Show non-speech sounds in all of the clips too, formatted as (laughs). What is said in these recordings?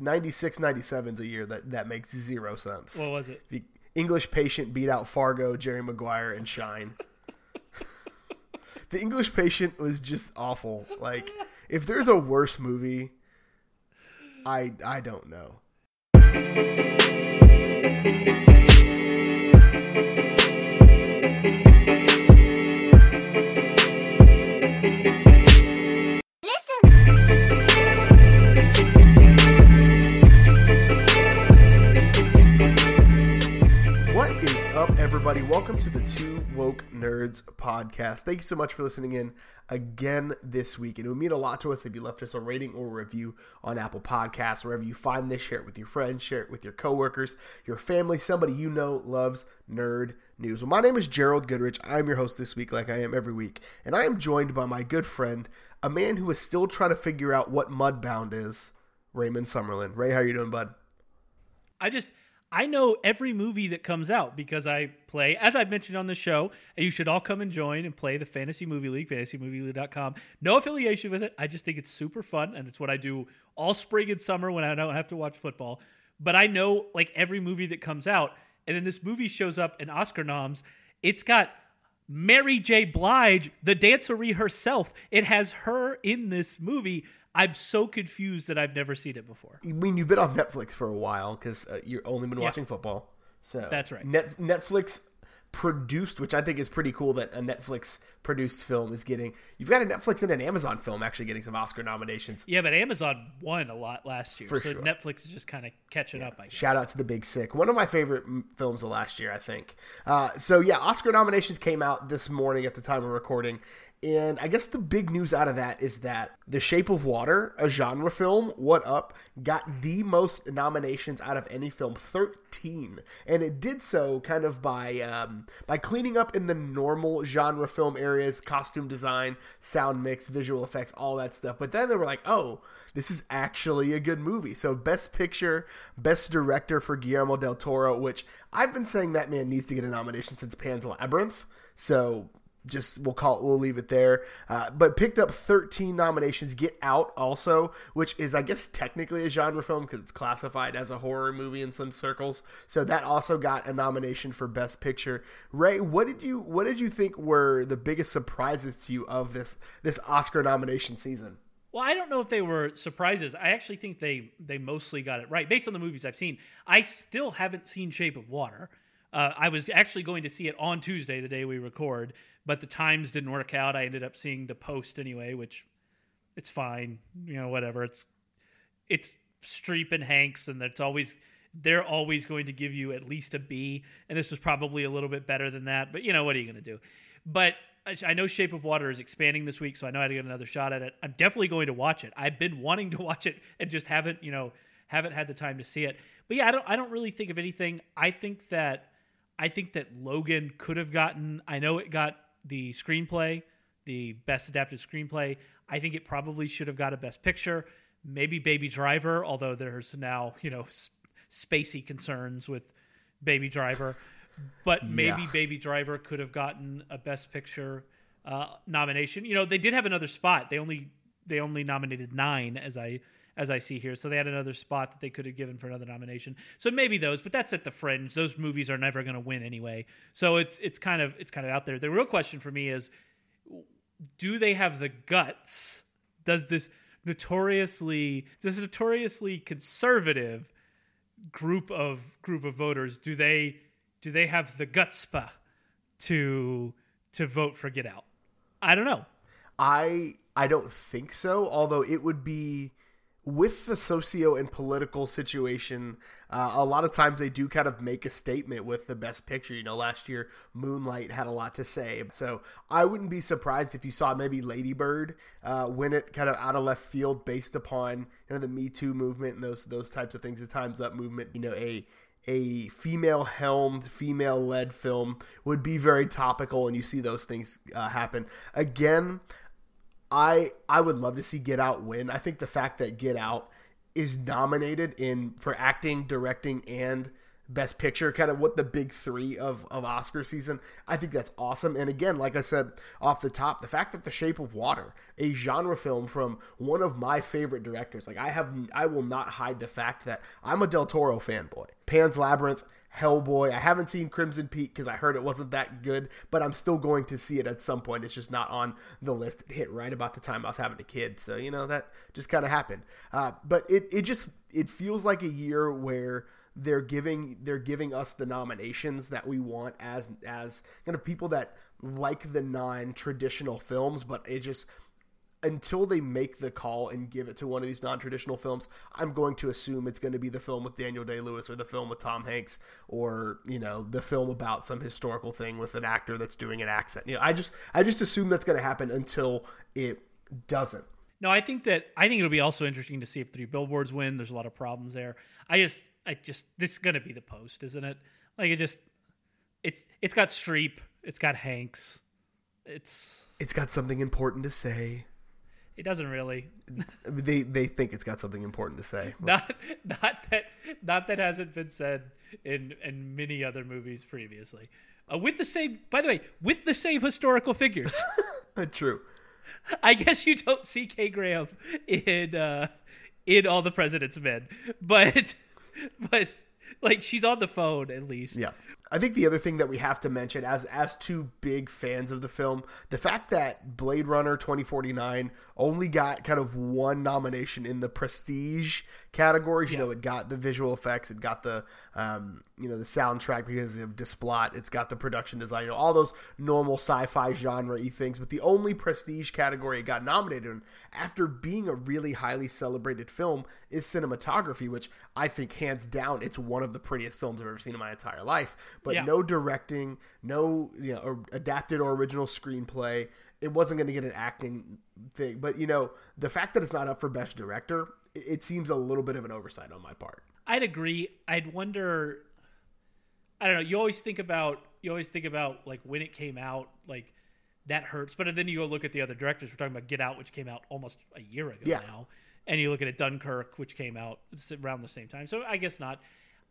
96 97 is a year that, that makes zero sense. What was it? The English Patient beat out Fargo, Jerry Maguire, and Shine. (laughs) the English Patient was just awful. Like, if there's a worse movie, I I don't know. Everybody? Welcome to the Two Woke Nerds podcast. Thank you so much for listening in again this week. And it would mean a lot to us if you left us a rating or review on Apple Podcasts, wherever you find this. Share it with your friends, share it with your coworkers, your family, somebody you know loves nerd news. Well, my name is Gerald Goodridge. I'm your host this week, like I am every week. And I am joined by my good friend, a man who is still trying to figure out what Mudbound is, Raymond Summerlin. Ray, how are you doing, bud? I just I know every movie that comes out because I play, as I've mentioned on the show, and you should all come and join and play the Fantasy Movie League, fantasymovieleague.com. No affiliation with it. I just think it's super fun, and it's what I do all spring and summer when I don't have to watch football. But I know like every movie that comes out, and then this movie shows up in Oscar noms. It's got Mary J. Blige, the dancery herself. It has her in this movie. I'm so confused that I've never seen it before. I mean, you've been on Netflix for a while because uh, you've only been watching football. So That's right. Net, Netflix produced, which I think is pretty cool that a Netflix produced film is getting. You've got a Netflix and an Amazon film actually getting some Oscar nominations. Yeah, but Amazon won a lot last year, For so sure. Netflix is just kind of catching up. I guess. Shout out to the Big Sick, one of my favorite m- films of last year, I think. Uh, so yeah, Oscar nominations came out this morning at the time of recording, and I guess the big news out of that is that The Shape of Water, a genre film, what up, got the most nominations out of any film, thirteen, and it did so kind of by um, by cleaning up in the normal genre film areas, costume design, sound mix, visual effects, all that stuff. But then they were like, oh, this is actually a good movie. So best picture, best director for Guillermo del Toro, which I've been saying that man needs to get a nomination since Pan's Labyrinth. So just we'll call it, we'll leave it there. Uh, but picked up 13 nominations. Get Out also, which is I guess technically a genre film because it's classified as a horror movie in some circles. So that also got a nomination for Best Picture. Ray, what did you what did you think were the biggest surprises to you of this this Oscar nomination season? Well, I don't know if they were surprises. I actually think they they mostly got it right based on the movies I've seen. I still haven't seen Shape of Water. Uh, I was actually going to see it on Tuesday, the day we record, but the times didn't work out. I ended up seeing the post anyway, which it's fine. You know, whatever. It's it's Streep and Hanks, and that's always they're always going to give you at least a B, and this was probably a little bit better than that. But you know, what are you going to do? But I- know Shape of Water is expanding this week, so I know how to get another shot at it. I'm definitely going to watch it. I've been wanting to (laughs) watch it and just haven't, you know, haven't had the time to see it. But yeah, I don't I don't really think of anything. I think that I think that Logan could have gotten I know it got the screenplay, the best adapted screenplay. I think it probably should have got a best picture. Maybe Baby Driver, although there's now, you know, spacey concerns with Baby Driver. But maybe Yeah. Baby Driver could have gotten a Best Picture uh, nomination. You know, they did have another spot. They only they only nominated nine, as I as I see here. So they had another spot that they could have given for another nomination. So maybe those, but that's at the fringe. Those movies are never going to win anyway. So it's it's kind of it's kind of out there. The real question for me is, do they have the guts? Does this notoriously this notoriously conservative group of group of voters do they do they have the gutspa to to vote for Get Out? I don't know. I I don't think so. Although it would be with the socio and political situation. Uh, a lot of times they do kind of make a statement with the best picture. You know, last year Moonlight had a lot to say, so I wouldn't be surprised if you saw maybe Lady Bird uh, win it kind of out of left field based upon you know the Me Too movement and those those types of things. The Times Up movement. You know, a a female helmed, female led film would be very topical, and you see those things uh, happen again. I I would love to see Get Out win. I think the fact that Get Out is nominated in for acting, directing, and Best Picture, kind of what the big three of, of Oscar season. I think that's awesome. And again, like I said off the top, the fact that The Shape of Water, a genre film from one of my favorite directors, like I have, I will not hide the fact that I'm a Del Toro fanboy. Pan's Labyrinth, Hellboy. I haven't seen Crimson Peak because I heard it wasn't that good, but I'm still going to see it at some point. It's just not on the list. It hit right about the time I was having a kid, so you know that just kind of happened. Uh, but it it just it feels like a year where they're giving they're giving us the nominations that we want as as kind of people that like the non traditional films, but it just until they make the call and give it to one of these non-traditional films, I'm going to assume it's going to be the film with Daniel Day-Lewis or the film with Tom Hanks or, you know, the film about some historical thing with an actor that's doing an accent. You know, I just I just assume that's going to happen until it doesn't. No, I think that I think it'll be also interesting to see if Three Billboards win. There's a lot of problems there. I just I just this is going to be the post, isn't it? Like it just it's it's got Streep, it's got Hanks. It's it's got something important to say. It doesn't really. (laughs) they they think it's got something important to say. (laughs) not not that not that hasn't been said in in many other movies previously. Uh, with the same, by the way, with the same historical figures. (laughs) True. I guess you don't see Kay Graham in uh, in All the President's Men, but (laughs) but like she's on the phone at least. Yeah. I think the other thing that we have to mention as as two big fans of the film, the fact that Blade Runner 2049 only got kind of one nomination in the prestige categories. You know, it got the visual effects, it got the um, you know the soundtrack because of Displot, it's got the production design, you know, all those normal sci-fi genre things. But the only prestige category it got nominated in, after being a really highly celebrated film, is cinematography, which I think hands down it's one of the prettiest films I've ever seen in my entire life. But yeah. no directing, no you know adapted or original screenplay it wasn't going to get an acting thing. But you know, the fact that it's not up for best director, it seems a little bit of an oversight on my part. I'd agree. I'd wonder. I don't know. You always think about you always think about like when it came out, like that hurts. But then you go look at the other directors. We're talking about Get Out, which came out almost a year ago yeah. now, and you look at it Dunkirk, which came out around the same time. So I guess not.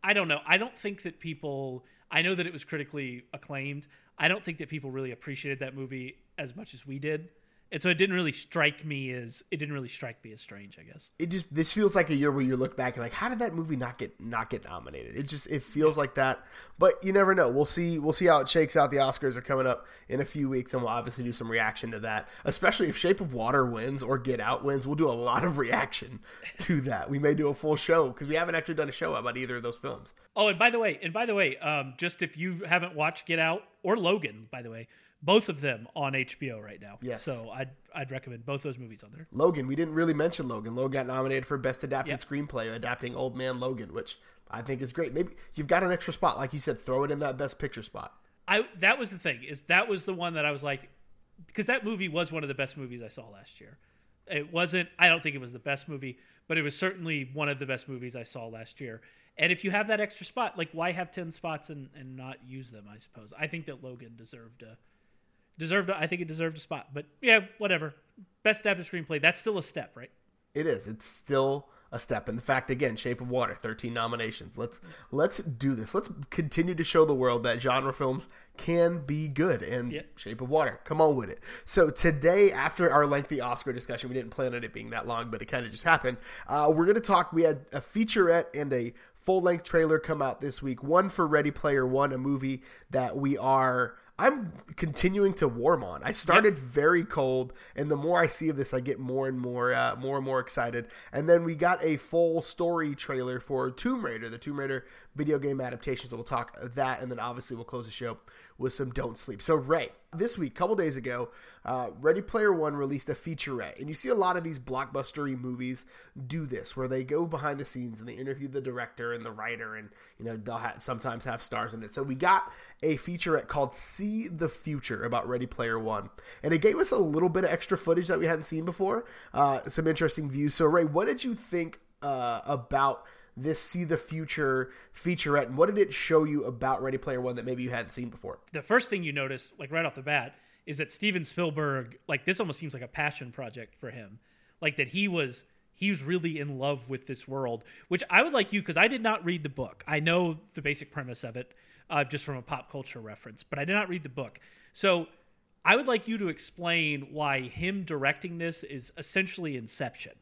I don't know. I don't think that people. I know that it was critically acclaimed. I don't think that people really appreciated that movie as much as we did and so it didn't really strike me as it didn't really strike me as strange i guess. It just this feels like a year where you look back and like how did that movie not get not get nominated? It just it feels like that. But you never know. We'll see we'll see how it shakes out. The oscars are coming up in a few weeks and we'll obviously do some reaction to that. Especially if shape of water wins or get out wins we'll do a lot of reaction (laughs) to that. We may do a full show because we haven't actually done a show about either of those films. Oh and by the way and by the way um, just if you haven't watched get out or logan by the way both of them on HBO right now. Yes. So I'd I'd recommend both those movies on there. Logan, we didn't really mention Logan. Logan got nominated for Best Adapted yep. Screenplay, adapting Old Man Logan, which I think is great. Maybe you've got an extra spot, like you said, throw it in that Best Picture spot. I that was the thing is that was the one that I was like, because that movie was one of the best movies I saw last year. It wasn't. I don't think it was the best movie, but it was certainly one of the best movies I saw last year. And if you have that extra spot, like why have ten spots and, and not use them? I suppose I think that Logan deserved a deserved. I think it deserved a spot. But yeah, whatever. Best adapted screenplay. That's still a step, right? It is. It's still a step. And the fact again, Shape of Water, 13 nominations. Let's let's do this. Let's continue to show the world that genre films can be good. And yep. Shape of Water, come on with it. So today, after our lengthy Oscar discussion, we didn't plan on it being that long, but it kind of just happened. Uh, we're going to talk. We had a featurette and a full length trailer come out this week. One for Ready Player One, a movie that we are I'm continuing to warm on. I started yep. very cold, and the more I see of this, I get more and more, uh, more and more excited. And then we got a full story trailer for Tomb Raider, the Tomb Raider video game adaptation. So we'll talk that, and then obviously we'll close the show with some Don't Sleep. So Ray, this week, a couple days ago, uh, Ready Player One released a featurette, and you see a lot of these blockbustery movies do this, where they go behind the scenes and they interview the director and the writer, and you know they'll sometimes have stars in it. So we got a featurette called "See the Future" about Ready Player One, and it gave us a little bit of extra footage that we hadn't seen before, uh, some interesting views. So Ray, what did you think uh, about? This see the future featurette and what did it show you about ready player one that maybe you hadn't seen before the first thing you notice like right off the bat is that steven spielberg like this almost seems like a passion project for him like that he was he was really in love with this world, which I would like you because I did not read the book. I know the basic premise of it uh, just from a pop culture reference, but I did not read the book. So I would like you to explain why him directing this is essentially Inception.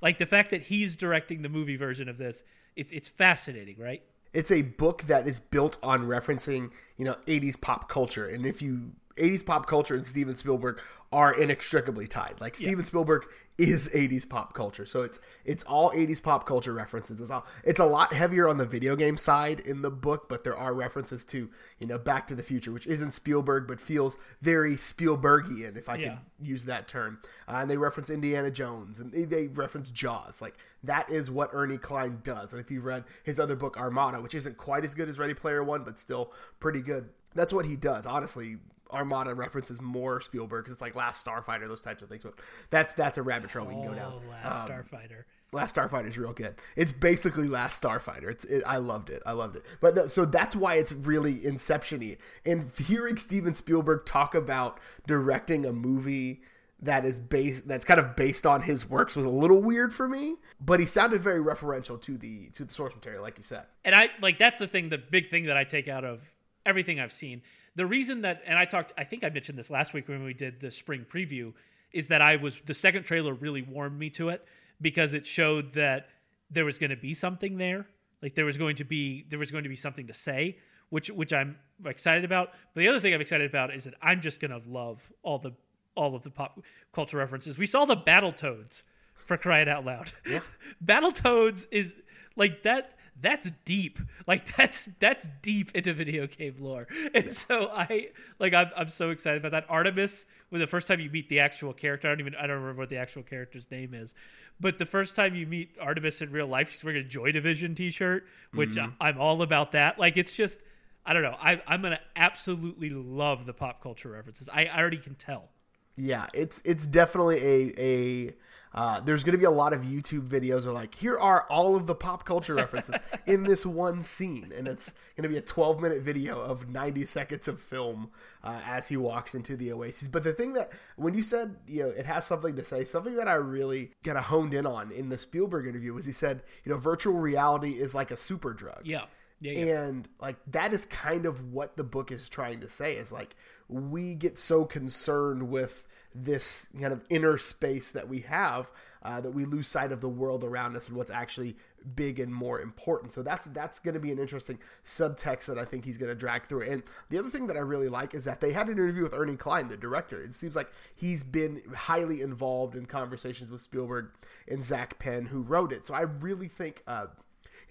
Like the fact that he's directing the movie version of this, it's it's fascinating, right? It's a book that is built on referencing, you know, 80s pop culture. And if you 80s pop culture and Steven Spielberg are inextricably tied. Like Steven yeah. Spielberg is 80s pop culture. So it's it's all 80s pop culture references. It's all it's a lot heavier on the video game side in the book, but there are references to, you know, Back to the Future, which isn't Spielberg but feels very Spielbergian if I yeah. could use that term. Uh, and they reference Indiana Jones and they, they reference Jaws. Like that is what Ernie Cline does. And if you've read his other book Armada, which isn't quite as good as Ready Player 1 but still pretty good. That's what he does. Honestly, Armada references more Spielberg because it's like Last Starfighter, those types of things. But that's that's a rabbit trail we can go down. Oh, Last um, Starfighter. Last Starfighter is real good. It's basically Last Starfighter. It's it, I loved it. I loved it. But no, so that's why it's really Inception-y. And hearing Steven Spielberg talk about directing a movie that is based that's kind of based on his works was a little weird for me but he sounded very referential to the to the source material like you said and i like that's the thing the big thing that i take out of everything i've seen the reason that, and I talked, I think I mentioned this last week when we did the spring preview, is that I was the second trailer really warmed me to it because it showed that there was going to be something there, like there was going to be there was going to be something to say, which which I'm excited about. But the other thing I'm excited about is that I'm just going to love all the all of the pop culture references. We saw the Battle Toads for crying out loud. Yeah. (laughs) Battle Toads is like that that's deep. Like that's that's deep into video game lore. And so I like I'm, I'm so excited about that. Artemis, when the first time you meet the actual character, I don't even I don't remember what the actual character's name is, but the first time you meet Artemis in real life, she's wearing a Joy Division T-shirt, which mm-hmm. I'm all about that. Like it's just I don't know. I, I'm gonna absolutely love the pop culture references. I, I already can tell. Yeah, it's it's definitely a a uh, there's going to be a lot of YouTube videos are like, here are all of the pop culture references (laughs) in this one scene, and it's going to be a 12 minute video of 90 seconds of film uh, as he walks into the Oasis. But the thing that when you said you know it has something to say, something that I really kind of honed in on in the Spielberg interview was he said, you know, virtual reality is like a super drug. Yeah. Yeah, yeah. And like that is kind of what the book is trying to say is like we get so concerned with this kind of inner space that we have uh, that we lose sight of the world around us and what's actually big and more important. So that's that's going to be an interesting subtext that I think he's going to drag through. And the other thing that I really like is that they had an interview with Ernie Cline, the director. It seems like he's been highly involved in conversations with Spielberg and Zak Penn, who wrote it. So I really think. Uh,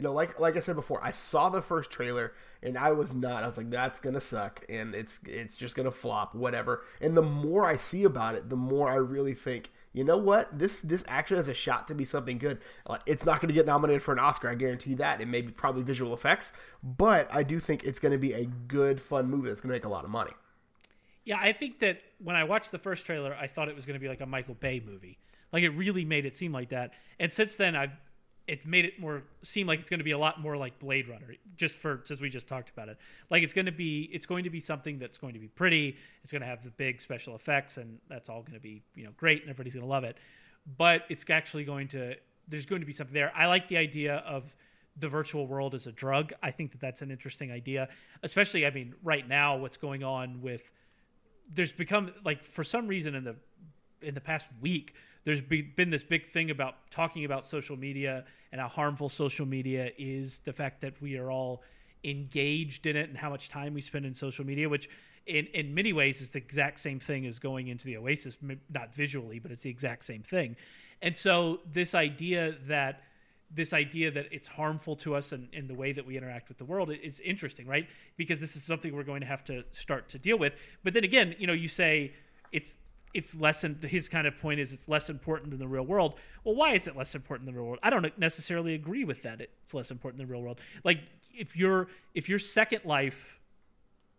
you know, like like I said before, I saw the first trailer and I was not. I was like, that's gonna suck, and it's it's just gonna flop, whatever. And the more I see about it, the more I really think, you know what, this this actually has a shot to be something good. Uh, it's not gonna get nominated for an Oscar, I guarantee that. It may be probably visual effects, but I do think it's gonna be a good, fun movie that's gonna make a lot of money. Yeah, I think that when I watched the first trailer, I thought it was to be like a Michael Bay movie. Like it really made it seem like that. And since then, I've it made it more seem like it's going to be a lot more like Blade Runner, just for since we just talked about it. Like it's going to be it's going to be something that's going to be pretty. It's going to have the big special effects, and that's all going to be you know great, and everybody's going to love it. But it's actually going to there's going to be something there. I like the idea of the virtual world as a drug. I think that that's an interesting idea, especially I mean right now what's going on with there's become like for some reason in the in the past week there's been this big thing about talking about social media and how harmful social media is the fact that we are all engaged in it and how much time we spend in social media which in, in many ways is the exact same thing as going into the oasis not visually but it's the exact same thing. And so this idea that this idea that it's harmful to us and in the way that we interact with the world is interesting right? Because this is something we're going to have to start to deal with. But then again you know you say it's it's less in, his kind of point is it's less important than the real world. Well, why is it less important than the real world? I don't necessarily agree with that. It's less important than the real world. Like if your if your second life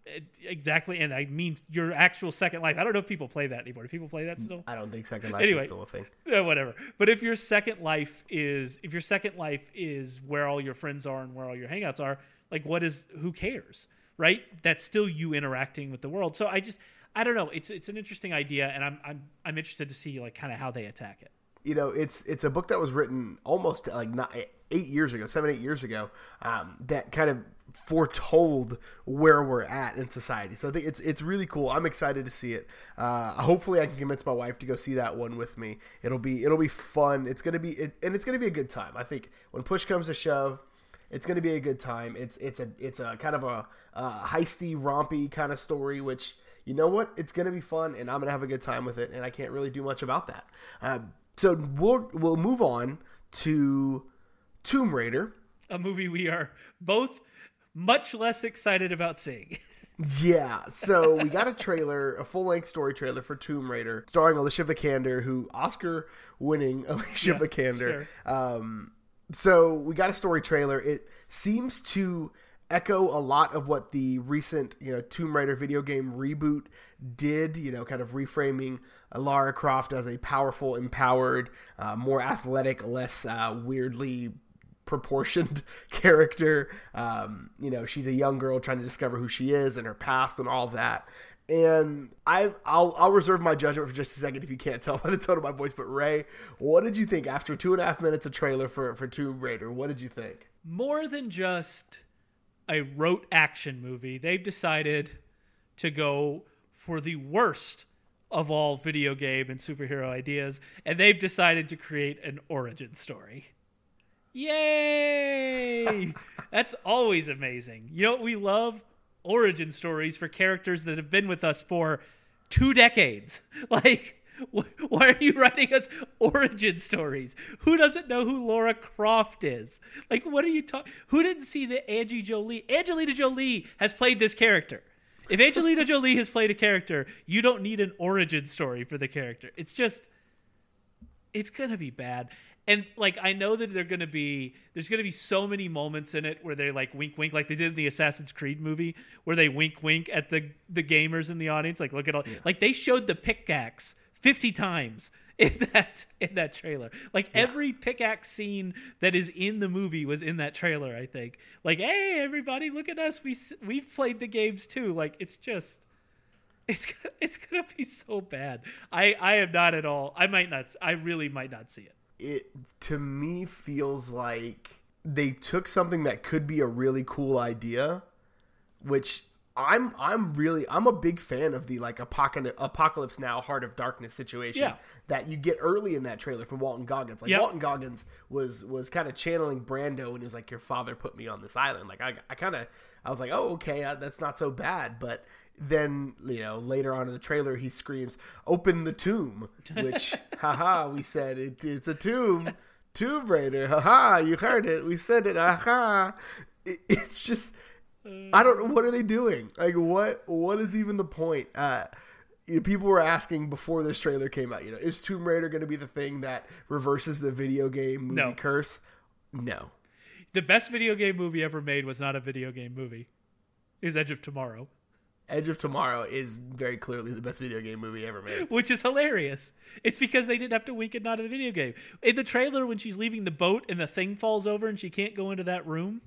eh, exactly and I mean your actual second life. I don't know if people play that anymore. Do people play that mm, still? I don't think second life anyway, is still a thing. Yeah, whatever. But if your second life is if your second life is where all your friends are and where all your hangouts are, like what is who cares? Right? That's still you interacting with the world. So I just I don't know. It's it's an interesting idea, and I'm I'm I'm interested to see like kind of how they attack it. you know, it's it's a book that was written almost like not eight years ago, seven eight years ago, um, that kind of foretold where we're at in society. So I think it's it's really cool. I'm excited to see it. Uh, hopefully, I can convince my wife to go see that one with me. It'll be it'll be fun. It's gonna be it, and it's gonna be a good time. I think when push comes to shove, it's gonna be a good time. It's it's a it's a kind of a, a heisty, rompy kind of story, which you know what, it's gonna be fun, and I'm gonna have a good time with it. And I can't really do much about that. Uh, so we'll we'll move on to Tomb Raider, a movie we are both much less excited about seeing. Yeah, so (laughs) we got a trailer, a full length story trailer for Tomb Raider, starring Alicia Vikander, who Oscar winning (laughs) Alicia yeah, Vikander. Sure. Um, so we got a story trailer. It seems to echo a lot of what the recent you know Tomb Raider video game reboot did. You know, kind of reframing Lara Croft as a powerful, empowered, uh, more athletic, less uh, weirdly proportioned (laughs) character. Um, you know, she's a young girl trying to discover who she is and her past and all that. And I, I'll, I'll reserve my judgment for just a second if you can't tell (laughs) by the tone of my voice. But Ray, what did you think after two and a half minutes of trailer for for Tomb Raider? What did you think? More than just a rote action movie, they've decided to go for the worst of all video game and superhero ideas, and they've decided to create an origin story. Yay! (laughs) That's always amazing. You know what we love? Origin stories for characters that have been with us for two decades. (laughs) Like, (laughs) why are you writing us origin stories? Who doesn't know who Laura Croft is? Like, what are you talking? Who didn't see that Angie Jolie? Angelina Jolie has played this character. If Angelina Jolie has played a character, you don't need an origin story for the character. It's just, it's gonna be bad and like I know that they're gonna be there's gonna be so many moments in it where they like wink wink like they did in the Assassin's Creed movie where they wink wink at the the gamers in the audience like look at all yeah. like they showed the pickaxe 50 times (laughs) in that in that trailer. Like yeah. every pickaxe scene that is in the movie was in that trailer I think. Like hey everybody look at us. We we've played the games too. Like it's just it's (laughs) it's gonna be so bad. I I am not at all I might not I really might not see it. It to me feels like they took something that could be a really cool idea, which I'm I'm really I'm a big fan of the like apocalypse, apocalypse now heart of darkness situation yeah. that you get early in that trailer from Walton Goggins. Like yep. Walton Goggins was was kind of channeling Brando and he was like your father put me on this island. Like I I kind of I was like oh okay uh, that's not so bad, but then you know later on in the trailer he screams open the tomb which (laughs) haha we said it, it's a tomb tomb raider haha you heard it we said it haha it, it's just i don't know what are they doing like what what is even the point uh you know, people were asking before this trailer came out you know is tomb raider going to be the thing that reverses the video game movie no. curse no the best video game movie ever made was not a video game movie is edge of tomorrow Edge of Tomorrow is very clearly the best video game movie ever made. Which is hilarious. It's because they didn't have to wink and nod in the video game. In the trailer, when she's leaving the boat and the thing falls over and she can't go into that room,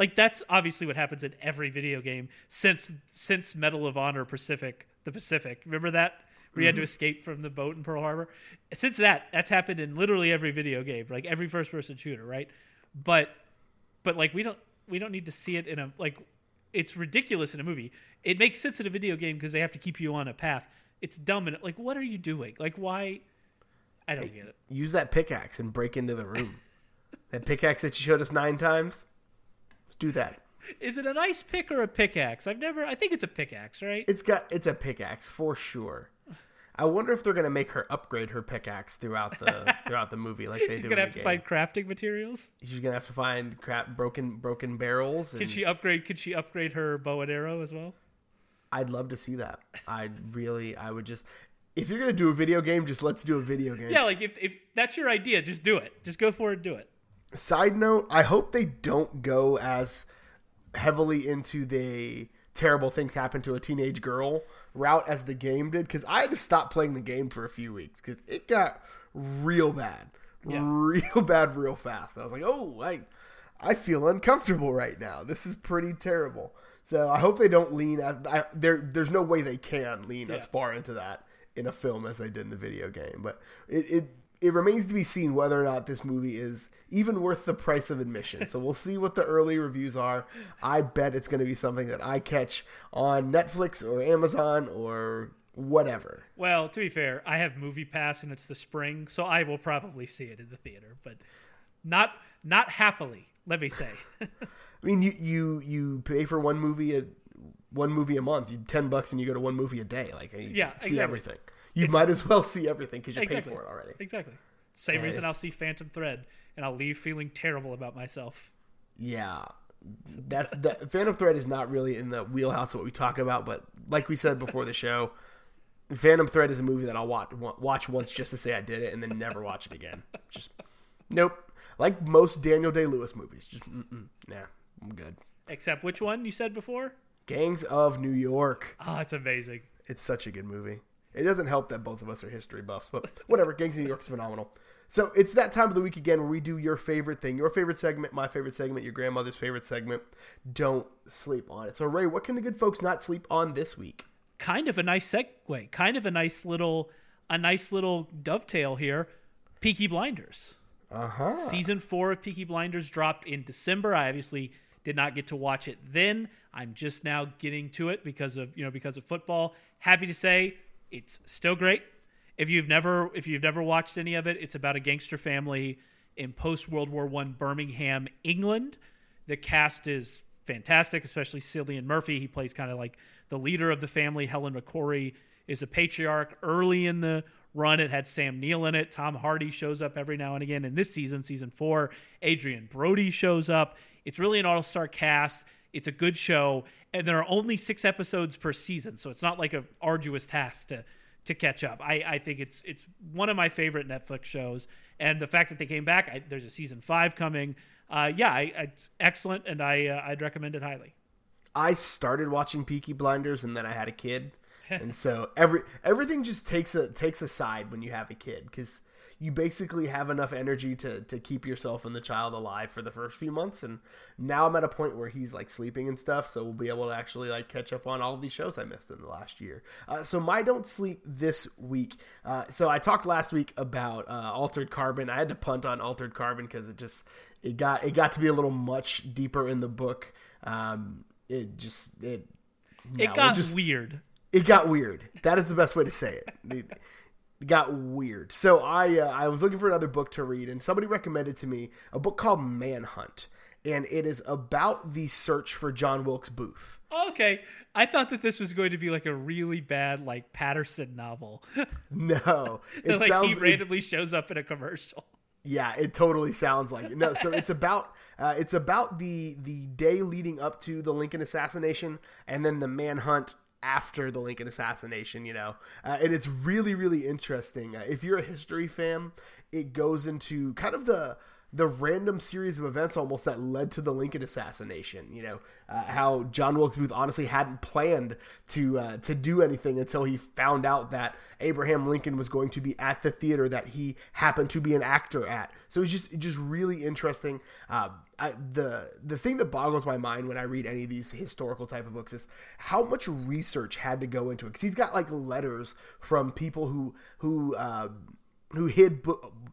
like that's obviously what happens in every video game since since Medal of Honor Pacific, the Pacific. Remember that? Where you had to mm-hmm. escape from the boat in Pearl Harbor. Since that, that's happened in literally every video game, like every first person shooter, right? But but like we don't we don't need to see it in a like it's ridiculous in a movie. It makes sense in a video game because they have to keep you on a path. It's dumb and like, what are you doing? Like, why? I don't hey, get it. Use that pickaxe and break into the room. (laughs) that pickaxe that you showed us nine times. Do that. Is it an ice pick or a pickaxe? I've never. I think it's a pickaxe, right? It's got. It's a pickaxe for sure. I wonder if they're gonna make her upgrade her pickaxe throughout the (laughs) throughout the movie, like they She's do. gonna have to find crafting materials. She's gonna have to find crap broken broken barrels. And... Could she upgrade? Could she upgrade her bow and arrow as well? I'd love to see that. I'd really, I would just. If you're gonna do a video game, just let's do a video game. Yeah, like if if that's your idea, just do it. Just go for it. Do it. Side note: I hope they don't go as heavily into the terrible things happen to a teenage girl route as the game did because I had to stop playing the game for a few weeks because it got real bad, yeah. real bad, real fast. I was like, oh, I, I feel uncomfortable right now. This is pretty terrible. So I hope they don't lean. I, there, there's no way they can lean yeah. as far into that in a film as they did in the video game. But it, it it remains to be seen whether or not this movie is even worth the price of admission. So we'll see what the early reviews are. I bet it's going to be something that I catch on Netflix or Amazon or whatever. Well, to be fair, I have Movie Pass and it's the spring, so I will probably see it in the theater, but not not happily. Let me say. (laughs) I mean, you you you pay for one movie a one movie a month. You ten bucks and you go to one movie a day. Like you Yeah, see exactly. everything. You might as well see everything because you exactly. paid for it already. Exactly. Same reason I'll see Phantom Thread and I'll leave feeling terrible about myself. Yeah, that's that. Phantom Thread is not really in the wheelhouse of what we talk about, but like we said before the show, Phantom Thread is a movie that I'll watch watch once just to say I did it, and then never watch it again. Just nope. Like most Daniel Day Lewis movies, just nah, I'm good. Except which one you said before? Gangs of New York. Oh, it's amazing. It's such a good movie. It doesn't help that both of us are history buffs, but whatever. Gangs of New York is phenomenal. So it's that time of the week again where we do your favorite thing, your favorite segment, my favorite segment, your grandmother's favorite segment. Don't sleep on it. So Ray, what can the good folks not sleep on this week? Kind of a nice segue. Kind of a nice little a nice little dovetail here. Peaky Blinders. Uh huh. Season four of Peaky Blinders dropped in December. I obviously did not get to watch it then. I'm just now getting to it because of you know because of football. Happy to say it's still great. If you've never if you've never watched any of it, it's about a gangster family in post World War One Birmingham, England. The cast is fantastic, especially Cillian Murphy. He plays kind of like the leader of the family. Helen McCrory is a patriarch. Early in the run, it had Sam Neill in it. Tom Hardy shows up every now and again. In this season, season four, Adrien Brody shows up. It's really an all star cast. It's a good show, and there are only six episodes per season, so it's not like an arduous task to to catch up. I, I think it's it's one of my favorite Netflix shows, and the fact that they came back, I, there's a season five coming. Uh, yeah, I, it's excellent, and I uh, I'd recommend it highly. I started watching Peaky Blinders and then I had a kid, (laughs) and so every everything just takes a takes a side when you have a kid because you basically have enough energy to to keep yourself and the child alive for the first few months and now i'm at a point where he's like sleeping and stuff so we'll be able to actually like catch up on all these shows i missed in the last year uh, so my don't sleep this week uh, so i talked last week about uh, altered carbon i had to punt on altered carbon because it just it got it got to be a little much deeper in the book um, it just it no, It got just, weird. it got weird. That is the best way to say it. It, it got weird. So I uh, I was looking for another book to read, and somebody recommended to me a book called Manhunt, and it is about the search for John Wilkes Booth. Okay, I thought that this was going to be like a really bad like Patterson novel. (laughs) No, (laughs) it like sounds he it- randomly shows up in a commercial. Yeah, it totally sounds like it. No, so it's about (laughs) uh, it's about the the day leading up to the Lincoln assassination, and then the manhunt after the Lincoln assassination. You know, uh, and it's really really interesting. Uh, if you're a history fan, it goes into kind of the the random series of events almost that led to the Lincoln assassination. You know, uh, how John Wilkes Booth honestly hadn't planned to uh, to do anything until he found out that Abraham Lincoln was going to be at the theater that he happened to be an actor at. So it's just just really interesting. Uh, I, the the thing that boggles my mind when I read any of these historical type of books is how much research had to go into it. Because he's got like letters from people who who. Who hid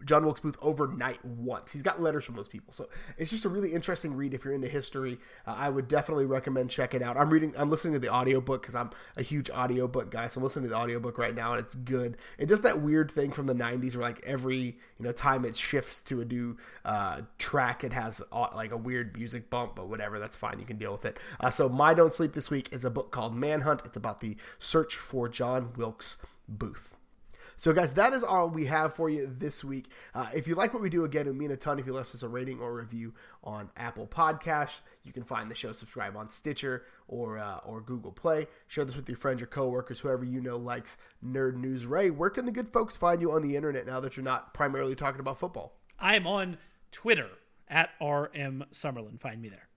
John Wilkes Booth overnight once. He's got letters from those people, so it's just a really interesting read if you're into history. Uh, I would definitely recommend check it out. I'm reading, I'm listening to the audiobook because I'm a huge audiobook guy, so I'm listening to the audiobook right now, and it's good. It does that weird thing from the '90s where like every you know time it shifts to a new uh, track, it has uh, like a weird music bump, but whatever, that's fine. You can deal with it. Uh, so my don't sleep this week is a book called Manhunt. It's about the search for John Wilkes Booth. So, guys, that is all we have for you this week. Uh, if you like what we do, again, it would mean a ton if you left us a rating or review on Apple Podcasts. You can find the show, subscribe on Stitcher or uh, or Google Play. Share this with your friends, your coworkers, whoever you know likes Nerd News. Ray, where can the good folks find you on the internet now that you're not primarily talking about football? I am on Twitter at RM Summerlin. Find me there.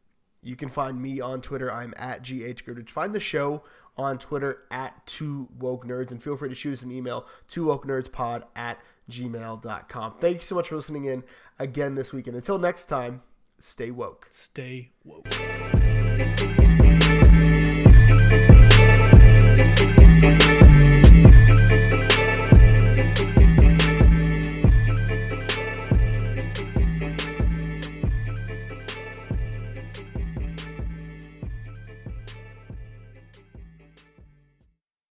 You can find me on Twitter. I'm at GH Goodridge. Find the show on Twitter at Two Woke Nerds and feel free to shoot us an email, two woke nerds pod at gmail.com. Thank you so much for listening in again this week. And until next time, stay woke. Stay woke.